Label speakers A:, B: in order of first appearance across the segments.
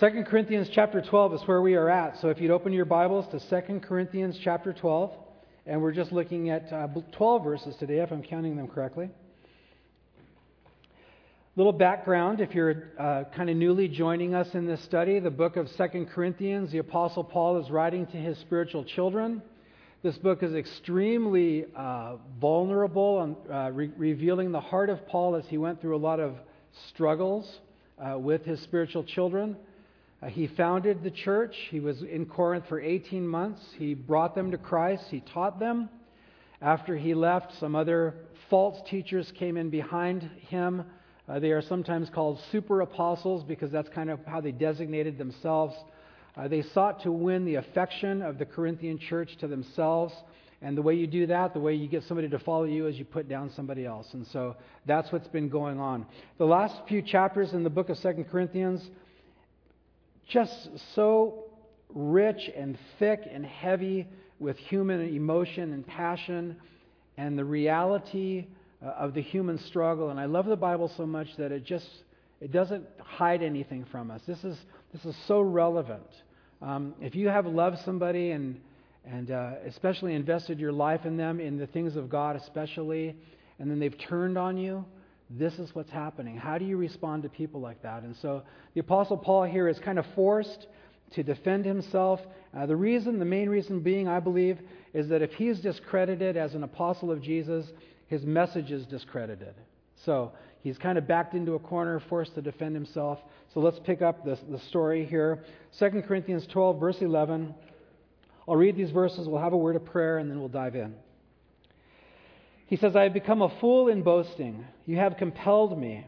A: 2 Corinthians chapter 12 is where we are at. So if you'd open your Bibles to 2 Corinthians chapter 12, and we're just looking at uh, 12 verses today, if I'm counting them correctly. Little background if you're uh, kind of newly joining us in this study, the book of 2 Corinthians, the Apostle Paul is writing to his spiritual children. This book is extremely uh, vulnerable and uh, re- revealing the heart of Paul as he went through a lot of struggles uh, with his spiritual children. Uh, he founded the church. He was in Corinth for 18 months. He brought them to Christ. He taught them. After he left, some other false teachers came in behind him. Uh, they are sometimes called super apostles because that's kind of how they designated themselves. Uh, they sought to win the affection of the Corinthian church to themselves. And the way you do that, the way you get somebody to follow you, is you put down somebody else. And so that's what's been going on. The last few chapters in the book of Second Corinthians just so rich and thick and heavy with human emotion and passion and the reality uh, of the human struggle. And I love the Bible so much that it just it doesn't hide anything from us. This is this is so relevant. Um, if you have loved somebody and and uh, especially invested your life in them in the things of God, especially, and then they've turned on you, this is what's happening. How do you respond to people like that? And so the Apostle Paul here is kind of forced to defend himself. Uh, the reason, the main reason being, I believe, is that if he's discredited as an apostle of Jesus, his message is discredited. So he's kind of backed into a corner, forced to defend himself. So let's pick up the, the story here. 2 Corinthians 12, verse 11. I'll read these verses, we'll have a word of prayer, and then we'll dive in. He says, I have become a fool in boasting. You have compelled me.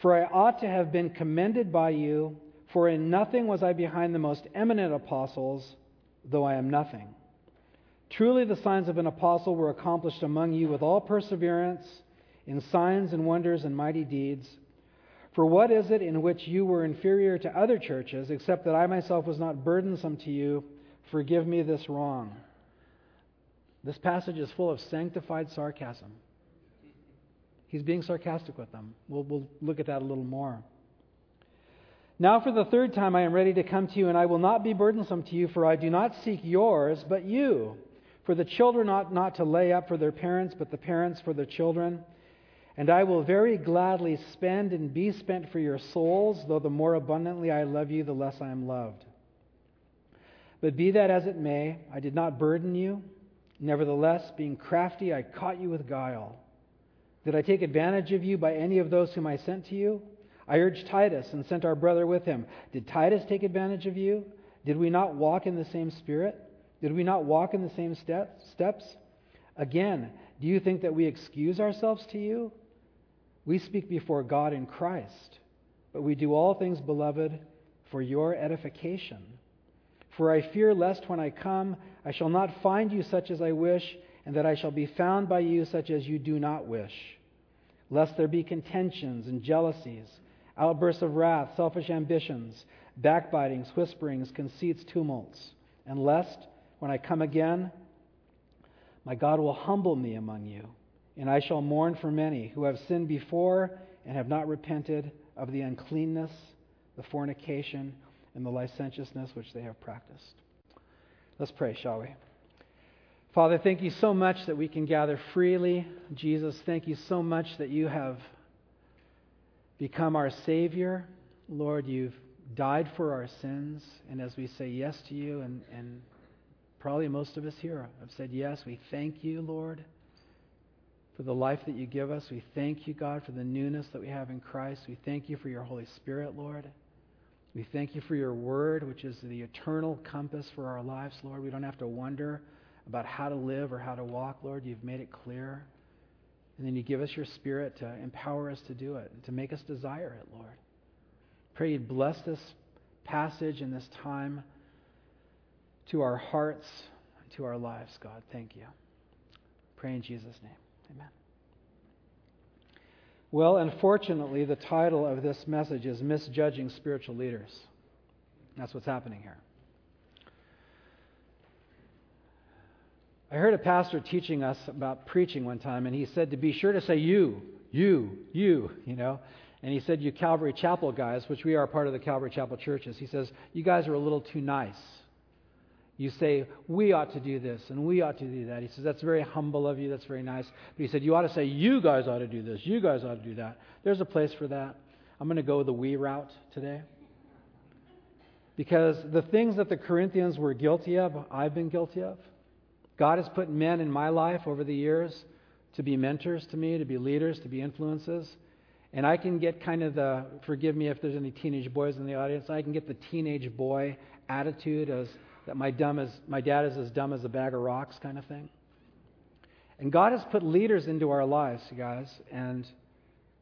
A: For I ought to have been commended by you, for in nothing was I behind the most eminent apostles, though I am nothing. Truly, the signs of an apostle were accomplished among you with all perseverance, in signs and wonders and mighty deeds. For what is it in which you were inferior to other churches, except that I myself was not burdensome to you? Forgive me this wrong. This passage is full of sanctified sarcasm. He's being sarcastic with them. We'll, we'll look at that a little more. Now, for the third time, I am ready to come to you, and I will not be burdensome to you, for I do not seek yours, but you. For the children ought not to lay up for their parents, but the parents for their children. And I will very gladly spend and be spent for your souls, though the more abundantly I love you, the less I am loved. But be that as it may, I did not burden you. Nevertheless, being crafty, I caught you with guile. Did I take advantage of you by any of those whom I sent to you? I urged Titus and sent our brother with him. Did Titus take advantage of you? Did we not walk in the same spirit? Did we not walk in the same steps? Again, do you think that we excuse ourselves to you? We speak before God in Christ, but we do all things, beloved, for your edification. For I fear lest when I come, I shall not find you such as I wish, and that I shall be found by you such as you do not wish. Lest there be contentions and jealousies, outbursts of wrath, selfish ambitions, backbitings, whisperings, conceits, tumults, and lest, when I come again, my God will humble me among you, and I shall mourn for many who have sinned before and have not repented of the uncleanness, the fornication, and the licentiousness which they have practiced. Let's pray, shall we? Father, thank you so much that we can gather freely. Jesus, thank you so much that you have become our Savior. Lord, you've died for our sins. And as we say yes to you, and, and probably most of us here have said yes, we thank you, Lord, for the life that you give us. We thank you, God, for the newness that we have in Christ. We thank you for your Holy Spirit, Lord. We thank you for your word, which is the eternal compass for our lives, Lord. We don't have to wonder about how to live or how to walk, Lord. You've made it clear. And then you give us your spirit to empower us to do it, and to make us desire it, Lord. Pray you'd bless this passage and this time to our hearts and to our lives, God. Thank you. Pray in Jesus' name. Amen. Well, unfortunately, the title of this message is Misjudging Spiritual Leaders. That's what's happening here. I heard a pastor teaching us about preaching one time, and he said to be sure to say you, you, you, you know. And he said, You Calvary Chapel guys, which we are part of the Calvary Chapel churches, he says, You guys are a little too nice. You say, We ought to do this and we ought to do that. He says, That's very humble of you. That's very nice. But he said, You ought to say, You guys ought to do this. You guys ought to do that. There's a place for that. I'm going to go the we route today. Because the things that the Corinthians were guilty of, I've been guilty of. God has put men in my life over the years to be mentors to me, to be leaders, to be influences. And I can get kind of the, forgive me if there's any teenage boys in the audience, I can get the teenage boy attitude as that my, dumb is, my dad is as dumb as a bag of rocks kind of thing. And God has put leaders into our lives, you guys, and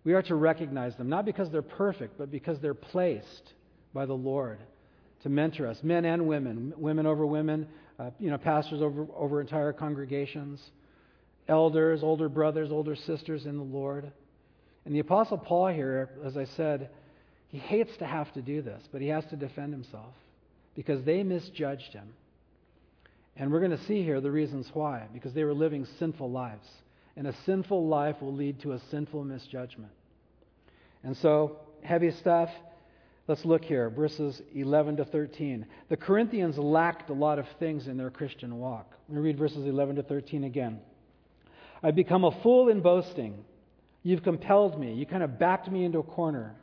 A: we are to recognize them, not because they're perfect, but because they're placed by the Lord to mentor us, men and women, women over women, uh, you know, pastors over, over entire congregations, elders, older brothers, older sisters in the Lord. And the Apostle Paul here, as I said, he hates to have to do this, but he has to defend himself because they misjudged him. And we're going to see here the reasons why, because they were living sinful lives. And a sinful life will lead to a sinful misjudgment. And so, heavy stuff. Let's look here, verses 11 to 13. The Corinthians lacked a lot of things in their Christian walk. Let me read verses 11 to 13 again. I've become a fool in boasting. You've compelled me. You kind of backed me into a corner.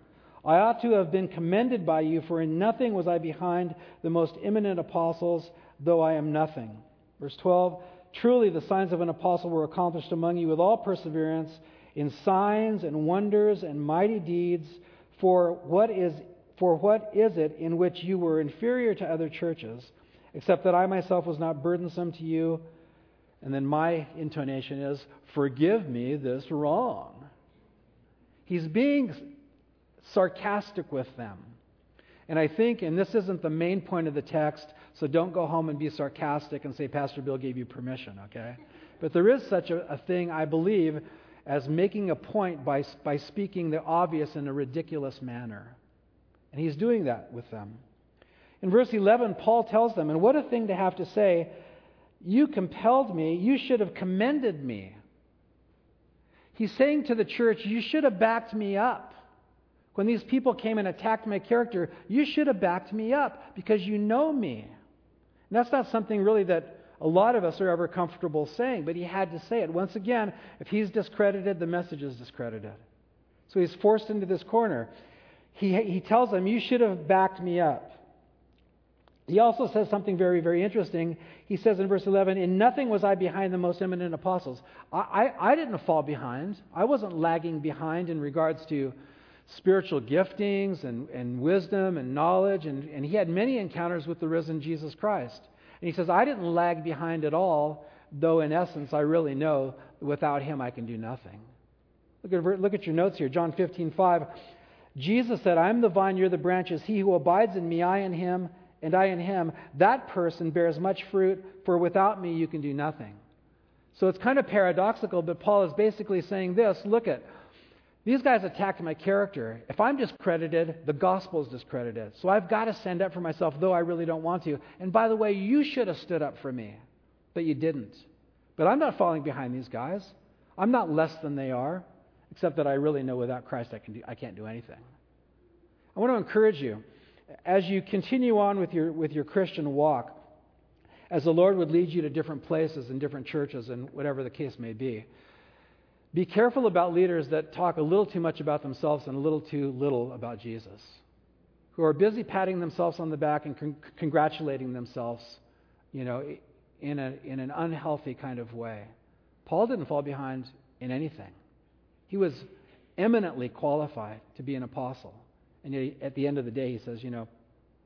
A: I ought to have been commended by you, for in nothing was I behind the most eminent apostles, though I am nothing. Verse 12 Truly the signs of an apostle were accomplished among you with all perseverance, in signs and wonders and mighty deeds. For what is, for what is it in which you were inferior to other churches, except that I myself was not burdensome to you? And then my intonation is, Forgive me this wrong. He's being sarcastic with them. And I think, and this isn't the main point of the text, so don't go home and be sarcastic and say, Pastor Bill gave you permission, okay? But there is such a, a thing, I believe, as making a point by, by speaking the obvious in a ridiculous manner. And he's doing that with them. In verse 11, Paul tells them, and what a thing to have to say, you compelled me, you should have commended me. He's saying to the church, you should have backed me up. When these people came and attacked my character, you should have backed me up because you know me. And that's not something really that a lot of us are ever comfortable saying, but he had to say it. Once again, if he's discredited, the message is discredited. So he's forced into this corner. He, he tells them, You should have backed me up. He also says something very, very interesting. He says in verse 11, In nothing was I behind the most eminent apostles. I, I, I didn't fall behind. I wasn't lagging behind in regards to spiritual giftings and, and wisdom and knowledge, and, and he had many encounters with the risen Jesus Christ. And he says, I didn't lag behind at all, though in essence I really know without him I can do nothing. Look at, look at your notes here. John 15, 5. Jesus said, I am the vine, you're the branches. He who abides in me, I in him, and I in him, that person bears much fruit, for without me you can do nothing. So it's kind of paradoxical, but Paul is basically saying this look at these guys attacked my character. If I'm discredited, the gospel is discredited. So I've got to stand up for myself, though I really don't want to. And by the way, you should have stood up for me, but you didn't. But I'm not falling behind these guys. I'm not less than they are, except that I really know without Christ I, can do, I can't do anything. I want to encourage you, as you continue on with your, with your Christian walk, as the Lord would lead you to different places and different churches and whatever the case may be. Be careful about leaders that talk a little too much about themselves and a little too little about Jesus, who are busy patting themselves on the back and con- congratulating themselves, you know, in, a, in an unhealthy kind of way. Paul didn't fall behind in anything. He was eminently qualified to be an apostle. And yet, at the end of the day, he says, you know,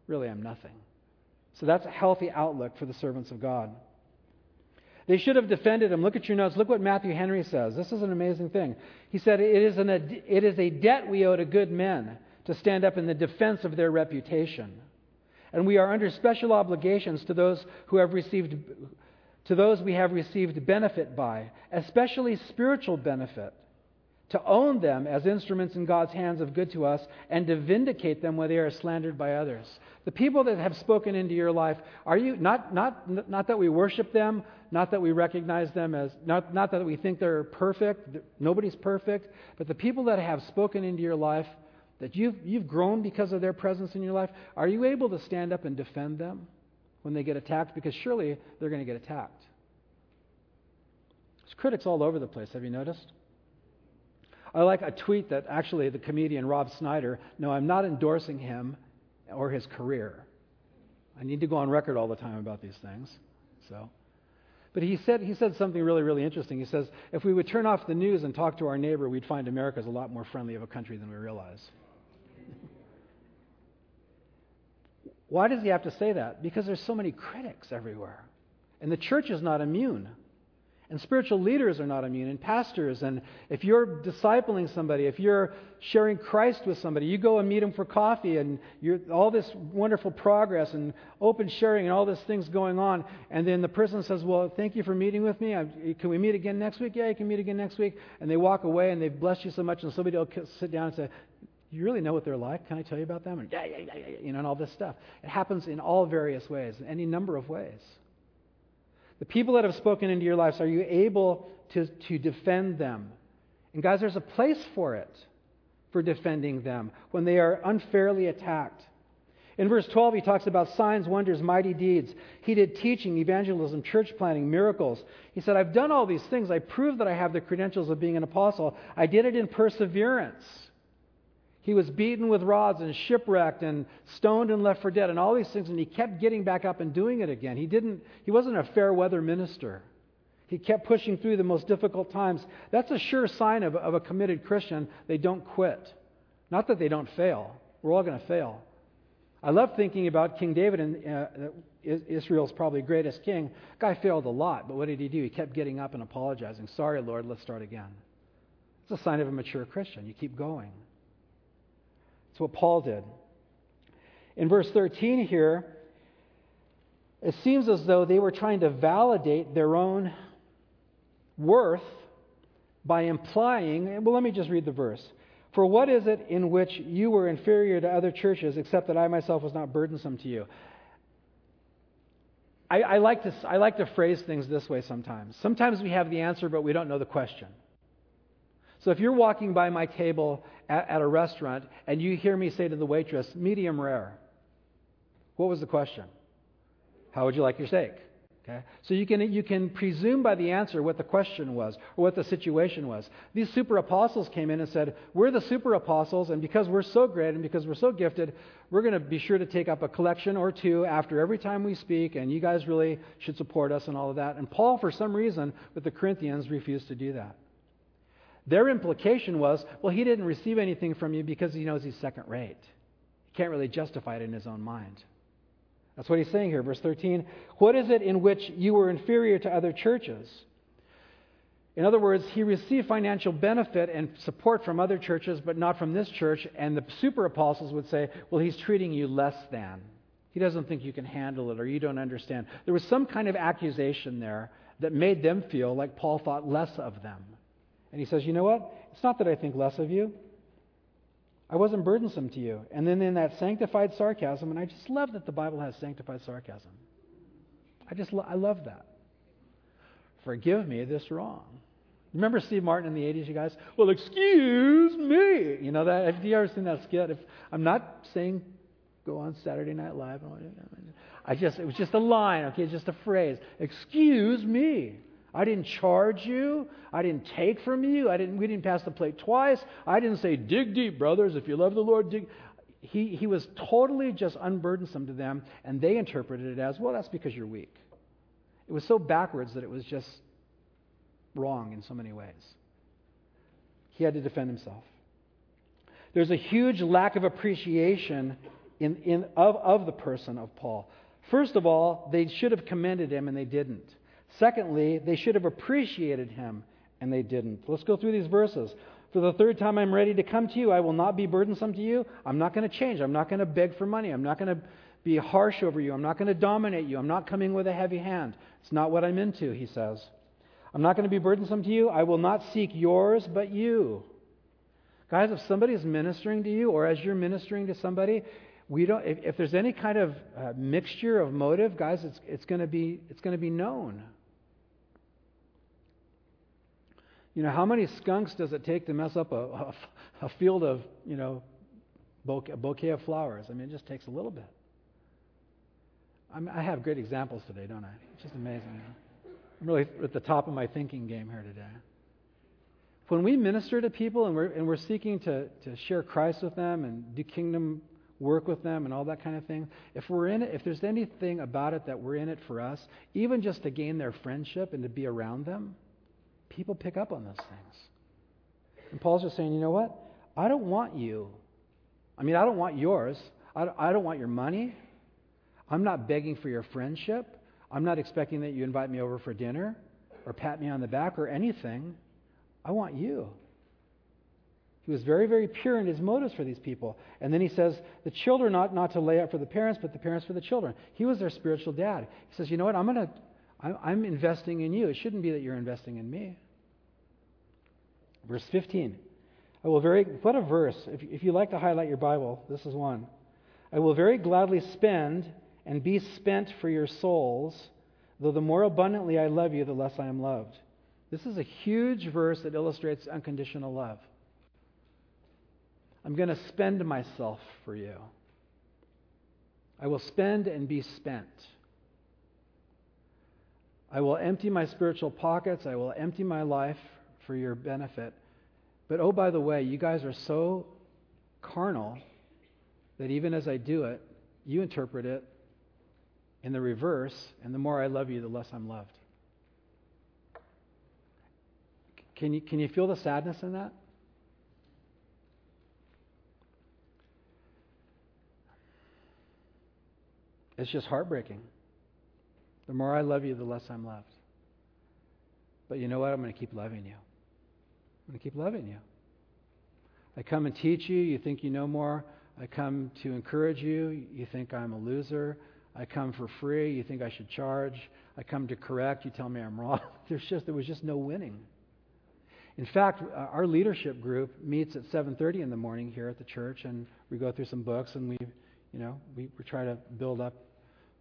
A: really, I'm nothing. So that's a healthy outlook for the servants of God. They should have defended him. Look at your notes. Look what Matthew Henry says. This is an amazing thing. He said, It is, an, it is a debt we owe to good men to stand up in the defense of their reputation. And we are under special obligations to those who have received to those we have received benefit by, especially spiritual benefit, to own them as instruments in God's hands of good to us, and to vindicate them when they are slandered by others. The people that have spoken into your life, are you, not, not, not that we worship them, not that we recognize them as, not, not that we think they're perfect, nobody's perfect, but the people that have spoken into your life, that you've, you've grown because of their presence in your life, are you able to stand up and defend them when they get attacked? Because surely they're going to get attacked. There's critics all over the place, have you noticed? I like a tweet that actually the comedian Rob Schneider, no, I'm not endorsing him or his career. I need to go on record all the time about these things. So, but he said he said something really really interesting. He says if we would turn off the news and talk to our neighbor, we'd find America is a lot more friendly of a country than we realize. Why does he have to say that? Because there's so many critics everywhere. And the church is not immune. And spiritual leaders are not immune, and pastors. And if you're discipling somebody, if you're sharing Christ with somebody, you go and meet them for coffee, and you're, all this wonderful progress and open sharing and all these things going on. And then the person says, Well, thank you for meeting with me. Can we meet again next week? Yeah, you can meet again next week. And they walk away and they've blessed you so much, and somebody will sit down and say, you really know what they're like? Can I tell you about them? And yeah, yeah, yeah, yeah, you know, and all this stuff. It happens in all various ways, any number of ways. The people that have spoken into your lives, are you able to, to defend them? And guys, there's a place for it, for defending them when they are unfairly attacked. In verse 12, he talks about signs, wonders, mighty deeds. He did teaching, evangelism, church planting, miracles. He said, I've done all these things. I proved that I have the credentials of being an apostle. I did it in perseverance. He was beaten with rods and shipwrecked and stoned and left for dead and all these things, and he kept getting back up and doing it again. He, didn't, he wasn't a fair weather minister. He kept pushing through the most difficult times. That's a sure sign of, of a committed Christian. They don't quit. Not that they don't fail. We're all going to fail. I love thinking about King David, and uh, Israel's probably greatest king. Guy failed a lot, but what did he do? He kept getting up and apologizing. Sorry, Lord, let's start again. It's a sign of a mature Christian. You keep going. That's what Paul did. In verse 13 here, it seems as though they were trying to validate their own worth by implying, well, let me just read the verse. For what is it in which you were inferior to other churches, except that I myself was not burdensome to you? I, I, like to, I like to phrase things this way sometimes. Sometimes we have the answer, but we don't know the question. So if you're walking by my table at, at, a restaurant and you hear me say to the waitress, medium rare, what was the question? How would you like your steak? Okay? So you can, you can presume by the answer what the question was or what the situation was. These super apostles came in and said, We're the super apostles, and because we're so great and because we're so gifted, we're going to be sure to take up a collection or two after every time we speak, and you guys really should support us and all of that. And Paul, for some reason, with the Corinthians, refused to do that. Their implication was, well, he didn't receive anything from you because he knows he's second rate. He can't really justify it in his own mind. That's what he's saying here, verse 13. What is it in which you were inferior to other churches? In other words, he received financial benefit and support from other churches, but not from this church. And the super apostles would say, well, he's treating you less than. He doesn't think you can handle it or you don't understand. There was some kind of accusation there that made them feel like Paul thought less of them. And he says, You know what? It's not that I think less of you. I wasn't burdensome to you. And then in that sanctified sarcasm, and I just love that the Bible has sanctified sarcasm. I just lo- I love that. Forgive me this wrong. Remember Steve Martin in the 80s, you guys? Well, excuse me. You know that? Have you ever seen that skit? If, I'm not saying go on Saturday Night Live. I just, it was just a line, okay, just a phrase. Excuse me. I didn't charge you. I didn't take from you. I didn't, we didn't pass the plate twice. I didn't say, dig deep, brothers. If you love the Lord, dig. He, he was totally just unburdensome to them, and they interpreted it as, well, that's because you're weak. It was so backwards that it was just wrong in so many ways. He had to defend himself. There's a huge lack of appreciation in, in, of, of the person of Paul. First of all, they should have commended him, and they didn't. Secondly, they should have appreciated him, and they didn't. Let's go through these verses. For the third time, I'm ready to come to you. I will not be burdensome to you. I'm not going to change. I'm not going to beg for money. I'm not going to be harsh over you. I'm not going to dominate you. I'm not coming with a heavy hand. It's not what I'm into, he says. I'm not going to be burdensome to you. I will not seek yours, but you. Guys, if somebody is ministering to you or as you're ministering to somebody, we don't, if, if there's any kind of uh, mixture of motive, guys, it's, it's going to be it's going to be known. You know, how many skunks does it take to mess up a, a, a field of, you know, bouquet, bouquet of flowers? I mean, it just takes a little bit. I'm, i have great examples today, don't I? It's just amazing. I'm really at the top of my thinking game here today. When we minister to people and we're, and we're seeking to, to share Christ with them and do kingdom work with them and all that kind of thing, if we're in it, if there's anything about it that we're in it for us, even just to gain their friendship and to be around them, people pick up on those things. And Paul's just saying, you know what? I don't want you. I mean, I don't want yours. I don't, I don't want your money. I'm not begging for your friendship. I'm not expecting that you invite me over for dinner or pat me on the back or anything. I want you. He was very, very pure in his motives for these people. And then he says, the children ought not to lay up for the parents, but the parents for the children. He was their spiritual dad. He says, you know what? I'm going to, I'm investing in you. It shouldn't be that you're investing in me. Verse 15. I will very, what a verse. If, if you like to highlight your Bible, this is one. I will very gladly spend and be spent for your souls, though the more abundantly I love you, the less I am loved. This is a huge verse that illustrates unconditional love. I'm going to spend myself for you. I will spend and be spent. I will empty my spiritual pockets. I will empty my life for your benefit. But oh, by the way, you guys are so carnal that even as I do it, you interpret it in the reverse, and the more I love you, the less I'm loved. Can you, can you feel the sadness in that? It's just heartbreaking. The more I love you, the less I'm loved. But you know what? I'm going to keep loving you. I'm going to keep loving you. I come and teach you. You think you know more. I come to encourage you. You think I'm a loser. I come for free. You think I should charge. I come to correct. You tell me I'm wrong. There's just there was just no winning. In fact, uh, our leadership group meets at 7:30 in the morning here at the church, and we go through some books, and we, you know, we, we try to build up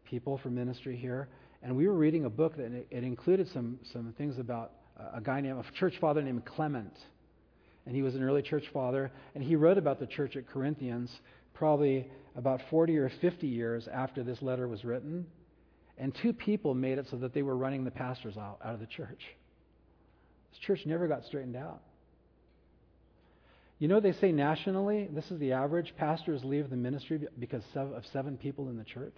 A: people for ministry here. And we were reading a book that it, included some some things about a guy named a church father named Clement, and he was an early church father, and he wrote about the church at Corinthians probably about 40 or 50 years after this letter was written. And two people made it so that they were running the pastors out, out of the church. This church never got straightened out. You know, they say nationally, this is the average, pastors leave the ministry because of seven people in the church.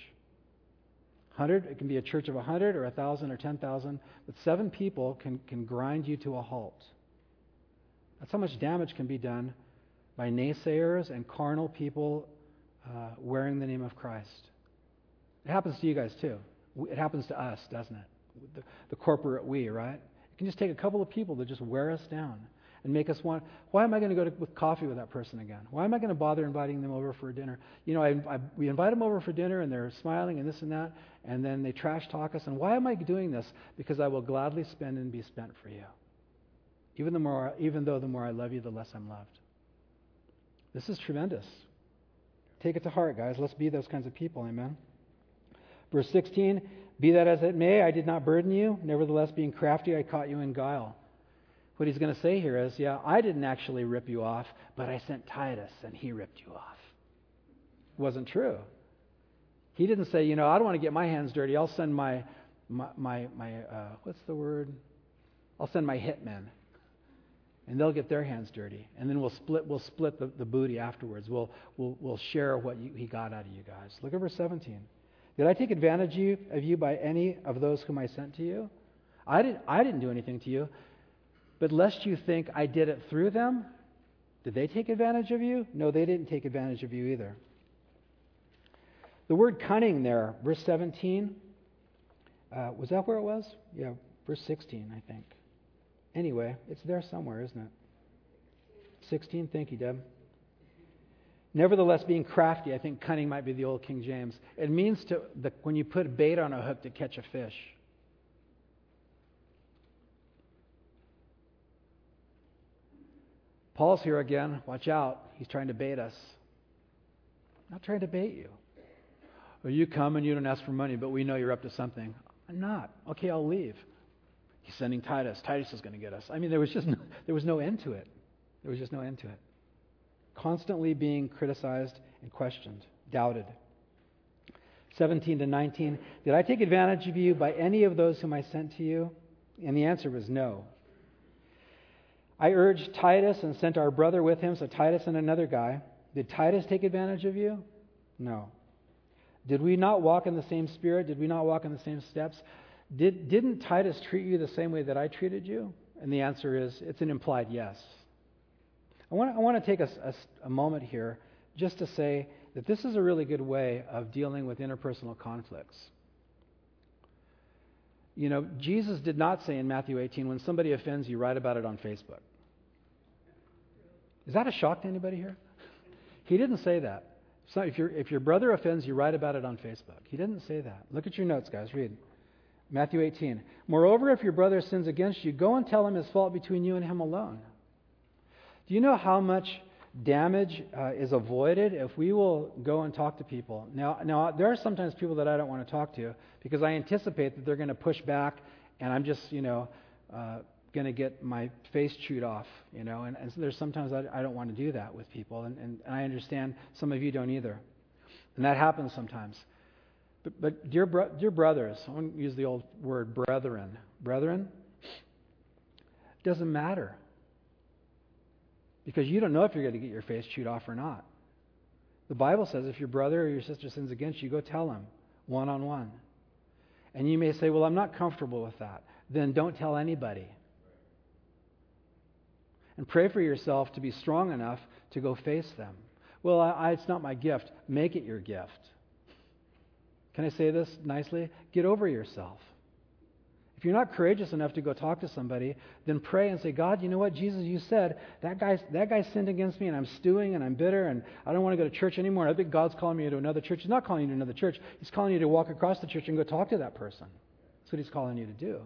A: 100, it can be a church of 100 or 1,000 or 10,000, but seven people can, can grind you to a halt. That's how much damage can be done by naysayers and carnal people uh, wearing the name of Christ. It happens to you guys too. It happens to us, doesn't it? The, the corporate we, right? It can just take a couple of people to just wear us down and make us want, why am I going to go to, with coffee with that person again? Why am I going to bother inviting them over for dinner? You know, I, I, we invite them over for dinner and they're smiling and this and that, and then they trash talk us. And why am I doing this? Because I will gladly spend and be spent for you. Even, the more, even though the more I love you, the less I'm loved. This is tremendous. Take it to heart, guys. Let's be those kinds of people. Amen. Verse 16 Be that as it may, I did not burden you. Nevertheless, being crafty, I caught you in guile. What he's going to say here is, yeah, I didn't actually rip you off, but I sent Titus and he ripped you off. Wasn't true. He didn't say, you know, I don't want to get my hands dirty. I'll send my, my, my, my uh, what's the word? I'll send my hitmen and they'll get their hands dirty. And then we'll split, we'll split the, the booty afterwards. We'll, we'll, we'll share what you, he got out of you guys. Look at verse 17. Did I take advantage of you, of you by any of those whom I sent to you? I, didn't, I didn't do anything to you. But lest you think I did it through them, did they take advantage of you? No, they didn't take advantage of you either. The word cunning there, verse 17, uh, was that where it was? Yeah, verse 16, I think. Anyway, it's there somewhere, isn't it? 16, thank you, Deb. Nevertheless, being crafty, I think cunning might be the old King James. It means to the, when you put bait on a hook to catch a fish. Paul's here again. Watch out. He's trying to bait us. I'm not trying to bait you. Well, you come and you don't ask for money, but we know you're up to something. I'm not. Okay, I'll leave. He's sending Titus. Titus is going to get us. I mean, there was just no, there was no end to it. There was just no end to it. Constantly being criticized and questioned, doubted. 17 to 19. Did I take advantage of you by any of those whom I sent to you? And the answer was no. I urged Titus and sent our brother with him, so Titus and another guy. Did Titus take advantage of you? No. Did we not walk in the same spirit? Did we not walk in the same steps? Did, didn't Titus treat you the same way that I treated you? And the answer is it's an implied yes. I want, I want to take a, a, a moment here just to say that this is a really good way of dealing with interpersonal conflicts. You know, Jesus did not say in Matthew 18, when somebody offends you, write about it on Facebook. Is that a shock to anybody here? He didn't say that. So if, if your brother offends you, write about it on Facebook. He didn't say that. Look at your notes, guys. Read. Matthew 18. Moreover, if your brother sins against you, go and tell him his fault between you and him alone. Do you know how much damage uh, is avoided if we will go and talk to people. Now, now, there are sometimes people that I don't want to talk to because I anticipate that they're going to push back, and I'm just, you know, uh, going to get my face chewed off, you know. And, and so there's sometimes I, I, don't want to do that with people, and, and, and, I understand some of you don't either, and that happens sometimes. But, but dear, bro- dear brothers, I want to use the old word brethren. Brethren, doesn't matter because you don't know if you're going to get your face chewed off or not. The Bible says if your brother or your sister sins against you, go tell him one on one. And you may say, Well, I'm not comfortable with that. Then don't tell anybody. And pray for yourself to be strong enough to go face them. Well, I, I, it's not my gift. Make it your gift. Can I say this nicely? Get over yourself. If you're not courageous enough to go talk to somebody, then pray and say, God, you know what, Jesus, you said that guy that guy sinned against me, and I'm stewing and I'm bitter, and I don't want to go to church anymore. I think God's calling me to another church. He's not calling you to another church. He's calling you to walk across the church and go talk to that person. That's what He's calling you to do.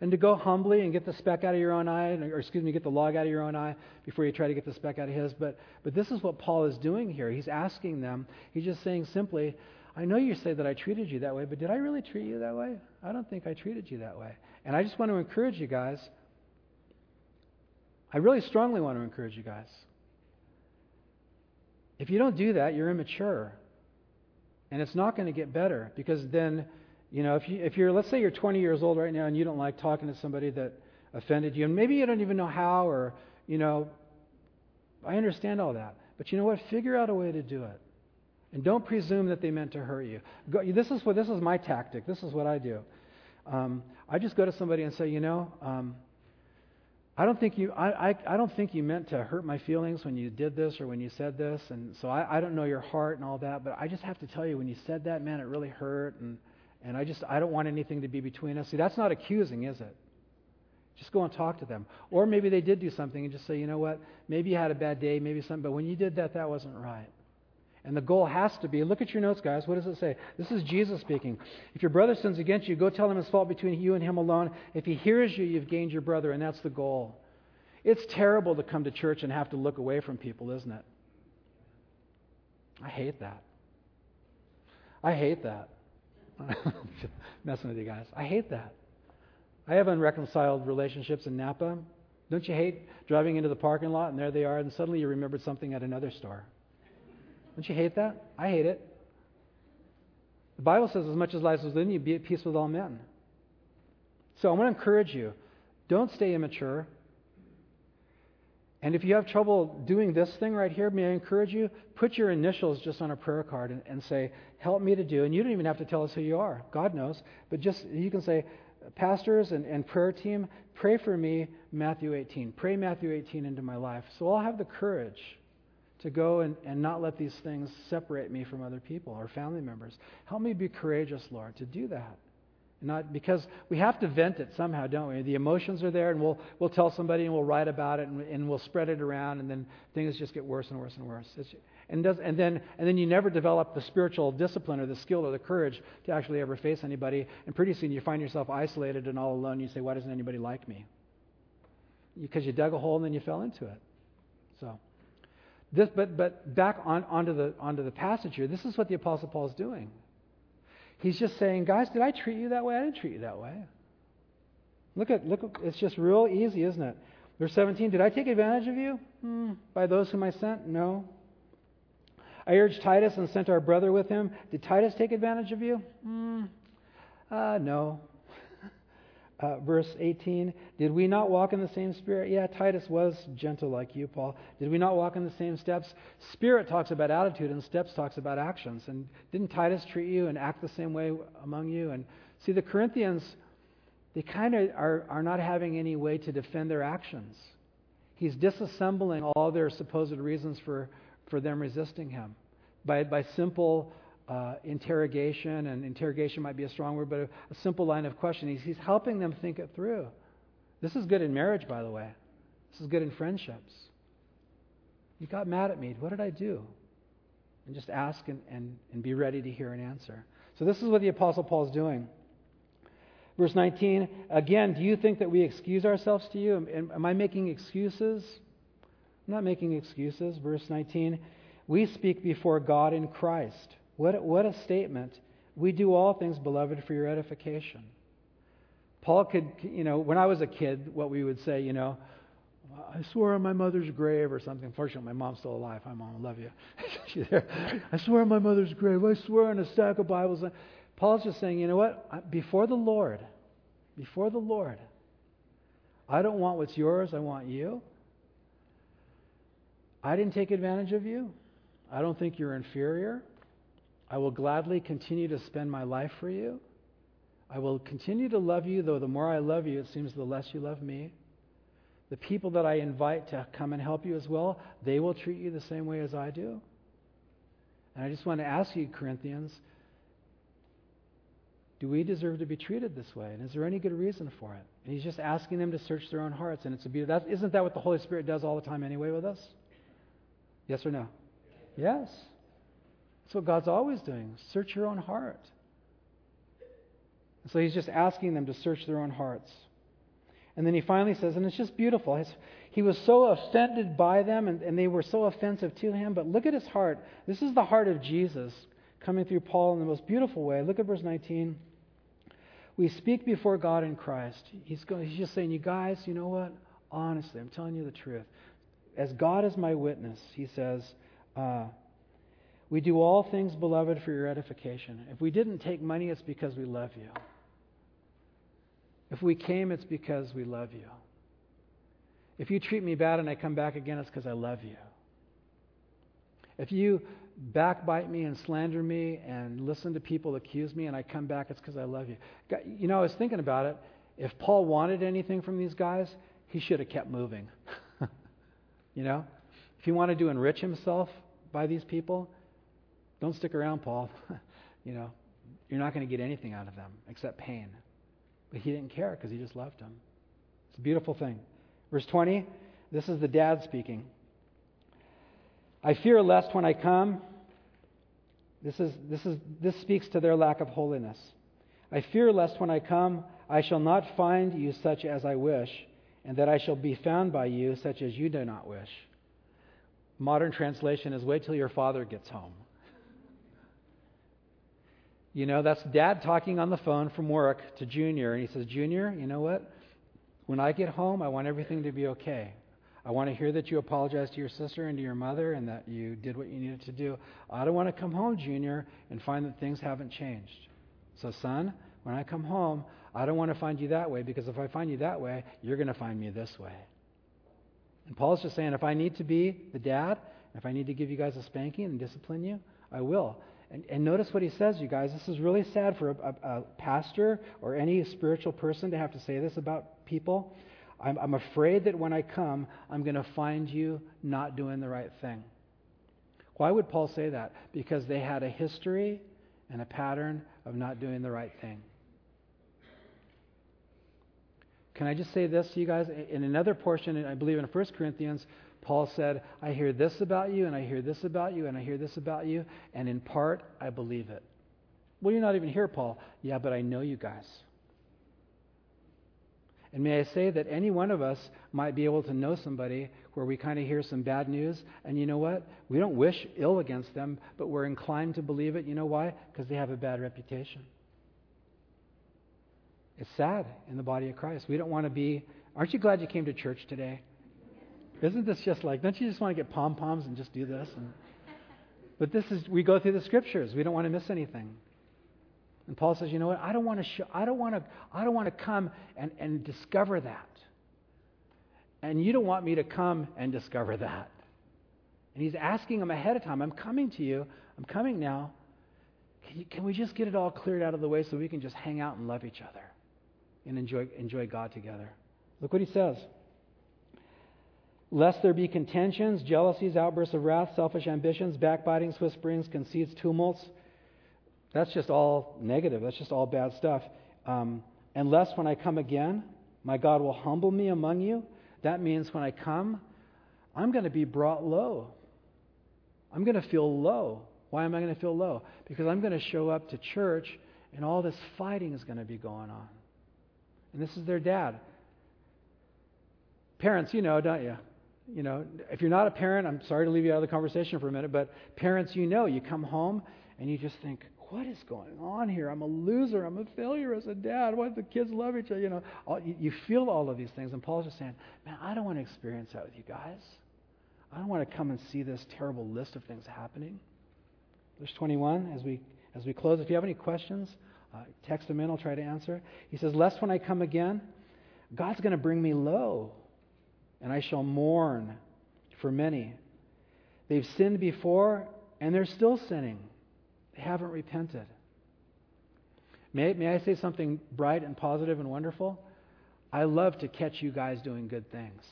A: And to go humbly and get the speck out of your own eye, or excuse me, get the log out of your own eye before you try to get the speck out of his. But, but this is what Paul is doing here. He's asking them, he's just saying simply, I know you say that I treated you that way, but did I really treat you that way? I don't think I treated you that way. And I just want to encourage you guys. I really strongly want to encourage you guys. If you don't do that, you're immature. And it's not going to get better because then, you know, if, you, if you're, let's say you're 20 years old right now and you don't like talking to somebody that offended you, and maybe you don't even know how, or, you know, I understand all that. But you know what? Figure out a way to do it. And don't presume that they meant to hurt you. Go, this, is what, this is my tactic. This is what I do. Um, I just go to somebody and say, you know, um, I don't think you I, I, I, don't think you meant to hurt my feelings when you did this or when you said this and so I, I don't know your heart and all that but I just have to tell you when you said that man it really hurt and and I just I don't want anything to be between us. See that's not accusing, is it? Just go and talk to them. Or maybe they did do something and just say, you know what, maybe you had a bad day, maybe something, but when you did that, that wasn't right. And the goal has to be look at your notes, guys. What does it say? This is Jesus speaking. If your brother sins against you, go tell him his fault between you and him alone. If he hears you, you've gained your brother, and that's the goal. It's terrible to come to church and have to look away from people, isn't it? I hate that. I hate that. Messing with you guys. I hate that. I have unreconciled relationships in Napa. Don't you hate driving into the parking lot and there they are, and suddenly you remembered something at another store? Don't you hate that? I hate it. The Bible says, as much as life is within you, be at peace with all men. So I want to encourage you don't stay immature. And if you have trouble doing this thing right here, may I encourage you? Put your initials just on a prayer card and, and, say, Help me to do. And you don't even have to tell us who you are. God knows. But just, you can say, Pastors and, and prayer team, pray for me, Matthew 18. Pray Matthew 18 into my life. So I'll have the courage to go and, and not let these things separate me from other people or family members. Help me be courageous, Lord, to do that. Not because we have to vent it somehow, don't we? The emotions are there, and we'll we'll tell somebody, and we'll write about it, and, and we'll spread it around, and then things just get worse and worse and worse. It's, and does and then and then you never develop the spiritual discipline or the skill or the courage to actually ever face anybody. And pretty soon you find yourself isolated and all alone. You say, "Why doesn't anybody like me?" Because you dug a hole and then you fell into it. So, this, but, but back on, onto, the, onto the passage here, this is what the Apostle Paul is doing. He's just saying, guys, did I treat you that way? I didn't treat you that way. Look at, look, it's just real easy, isn't it? Verse 17, did I take advantage of you? Hmm. By those whom I sent? No. I urged Titus and sent our brother with him. Did Titus take advantage of you? Hmm. Uh, no. Uh, verse 18, did we not walk in the same spirit? Yeah, Titus was gentle like you, Paul. Did we not walk in the same steps? Spirit talks about attitude, and steps talks about actions. And didn't Titus treat you and act the same way among you? And see, the Corinthians they kind of are, are not having any way to defend their actions. He's disassembling all their supposed reasons for, for them resisting him by, by simple uh, interrogation, and interrogation might be a strong word, but a, a simple line of questioning. He's, he's helping them think it through. This is good in marriage, by the way. This is good in friendships. You got mad at me. What did I do? And just ask and, and, and be ready to hear an answer. So, this is what the Apostle Paul is doing. Verse 19, again, do you think that we excuse ourselves to you? Am, am I making excuses? I'm not making excuses. Verse 19, we speak before God in Christ. What, what a statement. We do all things, beloved, for your edification. Paul could, you know, when I was a kid, what we would say, you know, I swear on my mother's grave or something. Fortunately, my mom's still alive. Hi, mom, I love you. She's there. I swear on my mother's grave. I swear on a stack of Bibles. Paul's just saying, you know what? Before the Lord, before the Lord, I don't want what's yours, I want you. I didn't take advantage of you. I don't think you're inferior. I will gladly continue to spend my life for you. I will continue to love you, though the more I love you, it seems the less you love me. The people that I invite to come and help you as well, they will treat you the same way as I do. And I just want to ask you, Corinthians, do we deserve to be treated this way? And is there any good reason for it? And he's just asking them to search their own hearts. And it's a beautiful, that, isn't that what the Holy Spirit does all the time anyway with us? Yes or no? Yes. That's what God's always doing. Search your own heart. so he's just asking them to search their own hearts. And then he finally says, and it's just beautiful. His, he was so offended by them, and, and they were so offensive to him. But look at his heart. This is the heart of Jesus coming through Paul in the most beautiful way. Look at verse 19 we speak before God in Christ. He's, going, he's just saying, you guys, you know what? Honestly, I'm telling you the truth. As God is my witness, he says, uh, we do all things, beloved, for your edification. If we didn't take money, it's because we love you. If we came, it's because we love you. If you treat me bad and I come back again, it's because I love you. If you backbite me and slander me and listen to people accuse me and I come back, it's because I love you. You know, I was thinking about it. If Paul wanted anything from these guys, he should have kept moving. you know? If he wanted to enrich himself by these people, don't stick around, Paul. you know, you're not going to get anything out of them except pain. But he didn't care because he just loved them. It's a beautiful thing. Verse 20, this is the dad speaking. I fear lest when I come, this, is, this, is, this speaks to their lack of holiness. I fear lest when I come, I shall not find you such as I wish, and that I shall be found by you such as you do not wish. Modern translation is wait till your father gets home. You know, that's dad talking on the phone from work to Junior, and he says, Junior, you know what? When I get home, I want everything to be okay. I want to hear that you apologized to your sister and to your mother and that you did what you needed to do. I don't want to come home, Junior, and find that things haven't changed. So, son, when I come home, I don't want to find you that way because if I find you that way, you're going to find me this way. And Paul's just saying if I need to be the dad, if I need to give you guys a spanking and discipline you, I will. And, and notice what he says, you guys. This is really sad for a, a, a pastor or any spiritual person to have to say this about people. I'm, I'm afraid that when I come, I'm going to find you not doing the right thing. Why would Paul say that? Because they had a history and a pattern of not doing the right thing. Can I just say this to you guys? In another portion, I believe in 1 Corinthians, Paul said, I hear this about you, and I hear this about you, and I hear this about you, and in part, I believe it. Well, you're not even here, Paul. Yeah, but I know you guys. And may I say that any one of us might be able to know somebody where we kind of hear some bad news, and you know what? We don't wish ill against them, but we're inclined to believe it. You know why? Because they have a bad reputation. It's sad in the body of Christ. We don't want to be. Aren't you glad you came to church today? Isn't this just like, don't you just want to get pom poms and just do this? And, but this is, we go through the scriptures. We don't want to miss anything. And Paul says, you know what? I don't want to show, I don't want to, I don't want to come and, and discover that. And you don't want me to come and discover that. And he's asking him ahead of time, I'm coming to you. I'm coming now. Can, you, can we just get it all cleared out of the way so we can just hang out and love each other and enjoy, enjoy God together? Look what he says. Lest there be contentions, jealousies, outbursts of wrath, selfish ambitions, backbitings, whisperings, conceits, tumults. That's just all negative. That's just all bad stuff. Um, unless when I come again, my God will humble me among you. That means when I come, I'm going to be brought low. I'm going to feel low. Why am I going to feel low? Because I'm going to show up to church and all this fighting is going to be going on. And this is their dad. Parents, you know, don't you? You know, if you're not a parent, I'm sorry to leave you out of the conversation for a minute, but parents, you know, you come home and you just think, what is going on here? I'm a loser. I'm a failure as a dad. Why do the kids love each other? You know, all, you, you feel all of these things. And Paul's just saying, man, I don't want to experience that with you guys. I don't want to come and see this terrible list of things happening. Verse 21, as we, as we close, if you have any questions, uh, text them in. I'll try to answer. He says, Lest when I come again, God's going to bring me low, and I shall mourn for many. They've sinned before, and they're still sinning. They haven't repented. May, may I say something bright and positive and wonderful? I love to catch you guys doing good things.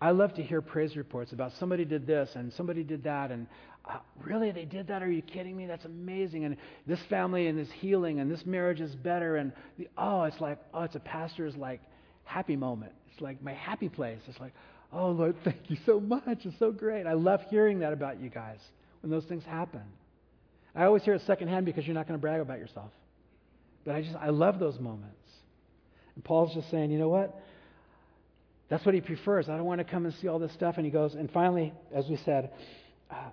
A: I love to hear praise reports about somebody did this and somebody did that, and uh, really they did that? Are you kidding me? That's amazing. And this family and this healing and this marriage is better. And the, oh, it's like oh, it's a pastor's like happy moment. It's like my happy place. It's like oh Lord, thank you so much. It's so great. I love hearing that about you guys when those things happen. I always hear it secondhand because you're not going to brag about yourself. But I just, I love those moments. And Paul's just saying, you know what? That's what he prefers. I don't want to come and see all this stuff. And he goes, and finally, as we said, uh,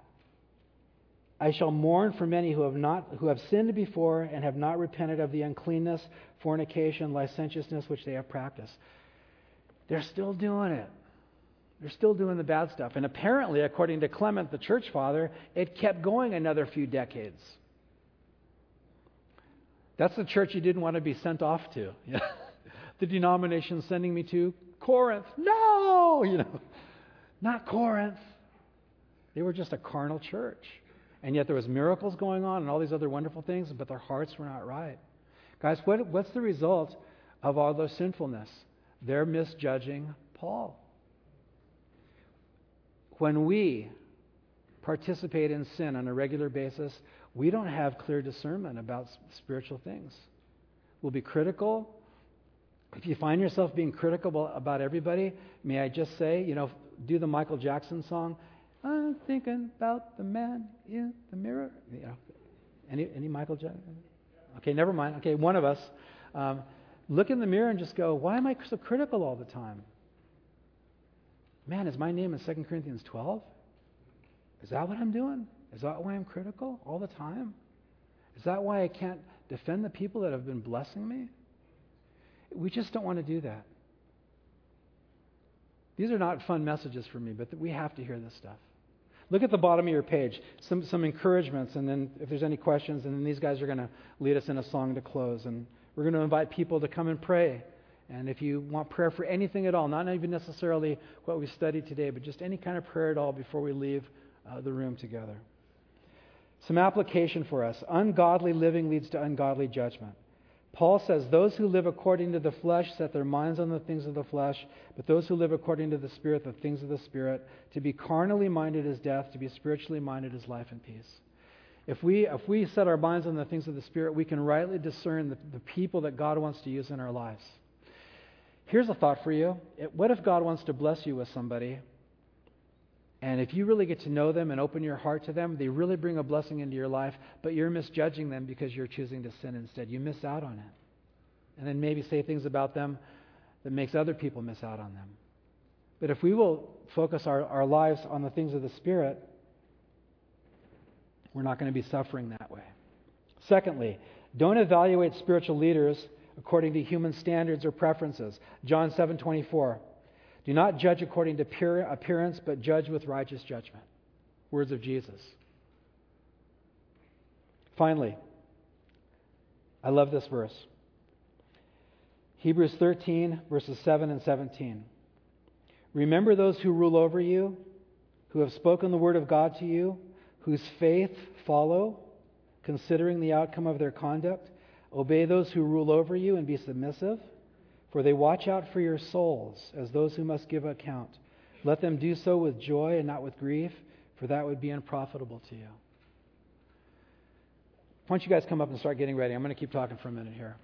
A: I shall mourn for many who have not who have sinned before and have not repented of the uncleanness, fornication, licentiousness which they have practiced. They're still doing it. They're still doing the bad stuff. And apparently, according to Clement, the church father, it kept going another few decades. That's the church you didn't want to be sent off to. the denomination sending me to Corinth. No, you know, not Corinth. They were just a carnal church. And yet there was miracles going on and all these other wonderful things, but their hearts were not right. Guys, what, what's the result of all their sinfulness? They're misjudging Paul. When we participate in sin on a regular basis, we don't have clear discernment about spiritual things. We'll be critical. If you find yourself being critical about everybody, may I just say, you know, do the Michael Jackson song, I'm thinking about the man in the mirror. You know, any, any Michael Jackson? Okay, never mind. Okay, one of us. Um, look in the mirror and just go, why am I so critical all the time? Man, is my name in 2 Corinthians 12? Is that what I'm doing? Is that why I'm critical all the time? Is that why I can't defend the people that have been blessing me? We just don't want to do that. These are not fun messages for me, but we have to hear this stuff. Look at the bottom of your page, some, some encouragements, and then if there's any questions, and then these guys are going to lead us in a song to close. And we're going to invite people to come and pray and if you want prayer for anything at all, not even necessarily what we studied today, but just any kind of prayer at all before we leave uh, the room together. Some application for us ungodly living leads to ungodly judgment. Paul says, Those who live according to the flesh set their minds on the things of the flesh, but those who live according to the Spirit, the things of the Spirit. To be carnally minded is death, to be spiritually minded is life and peace. If we, if we set our minds on the things of the Spirit, we can rightly discern the, the people that God wants to use in our lives. Here's a thought for you. What if God wants to bless you with somebody, and if you really get to know them and open your heart to them, they really bring a blessing into your life, but you're misjudging them because you're choosing to sin instead? You miss out on it. And then maybe say things about them that makes other people miss out on them. But if we will focus our, our lives on the things of the Spirit, we're not going to be suffering that way. Secondly, don't evaluate spiritual leaders according to human standards or preferences. John 7:24. Do not judge according to pure appearance, but judge with righteous judgment. Words of Jesus. Finally, I love this verse. Hebrews 13, verses 7 and 17. Remember those who rule over you, who have spoken the word of God to you, whose faith follow, considering the outcome of their conduct. Obey those who rule over you and be submissive, for they watch out for your souls as those who must give account. Let them do so with joy and not with grief, for that would be unprofitable to you. Why don't you guys come up and start getting ready? I'm going to keep talking for a minute here.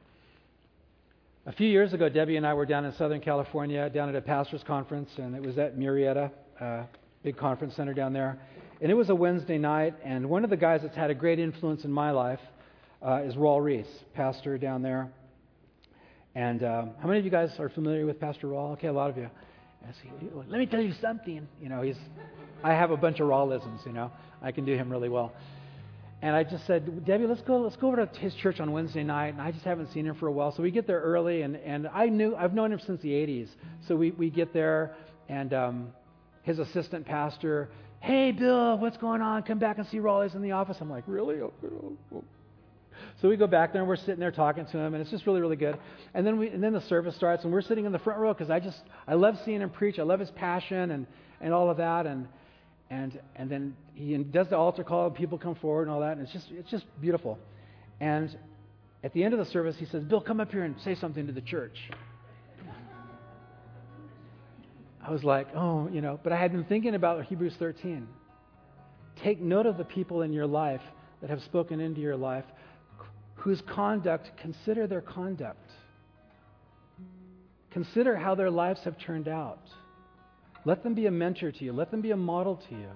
A: A few years ago, Debbie and I were down in Southern California, down at a pastor's conference, and it was at Murrieta, uh, big conference center down there. And it was a Wednesday night, and one of the guys that's had a great influence in my life uh, is Raul Ries, pastor down there. And um, how many of you guys are familiar with Pastor Raul? Okay, a lot of you. Let me tell you something. You know, he's. I have a bunch of Raulisms. You know, I can do him really well. And I just said, Debbie, let's go. Let's go over to his church on Wednesday night. And I just haven't seen him for a while, so we get there early. And and I knew I've known him since the '80s. So we we get there, and um, his assistant pastor, hey Bill, what's going on? Come back and see Raleigh's in the office. I'm like, really? So we go back there and we're sitting there talking to him, and it's just really, really good. And then we, and then the service starts, and we're sitting in the front row because I just, I love seeing him preach. I love his passion and and all of that. And and and then he does the altar call, and people come forward and all that, and it's just it's just beautiful. And at the end of the service, he says, "Bill, come up here and say something to the church." I was like, "Oh, you know," but I had been thinking about Hebrews 13. Take note of the people in your life that have spoken into your life, whose conduct, consider their conduct. Consider how their lives have turned out. Let them be a mentor to you. Let them be a model to you.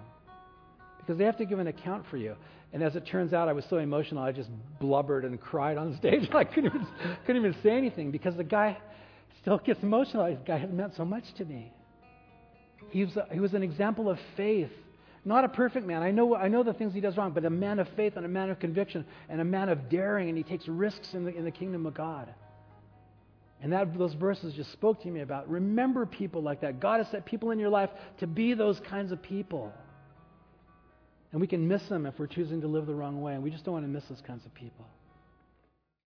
A: Because they have to give an account for you. And as it turns out, I was so emotional, I just blubbered and cried on stage. I couldn't even, couldn't even say anything because the guy still gets emotional. The guy had meant so much to me. He was, a, he was an example of faith. Not a perfect man. I know, I know the things he does wrong, but a man of faith and a man of conviction and a man of daring, and he takes risks in the, in the kingdom of God. And that, those verses just spoke to me about remember people like that. God has set people in your life to be those kinds of people. And we can miss them if we're choosing to live the wrong way. And we just don't want to miss those kinds of people.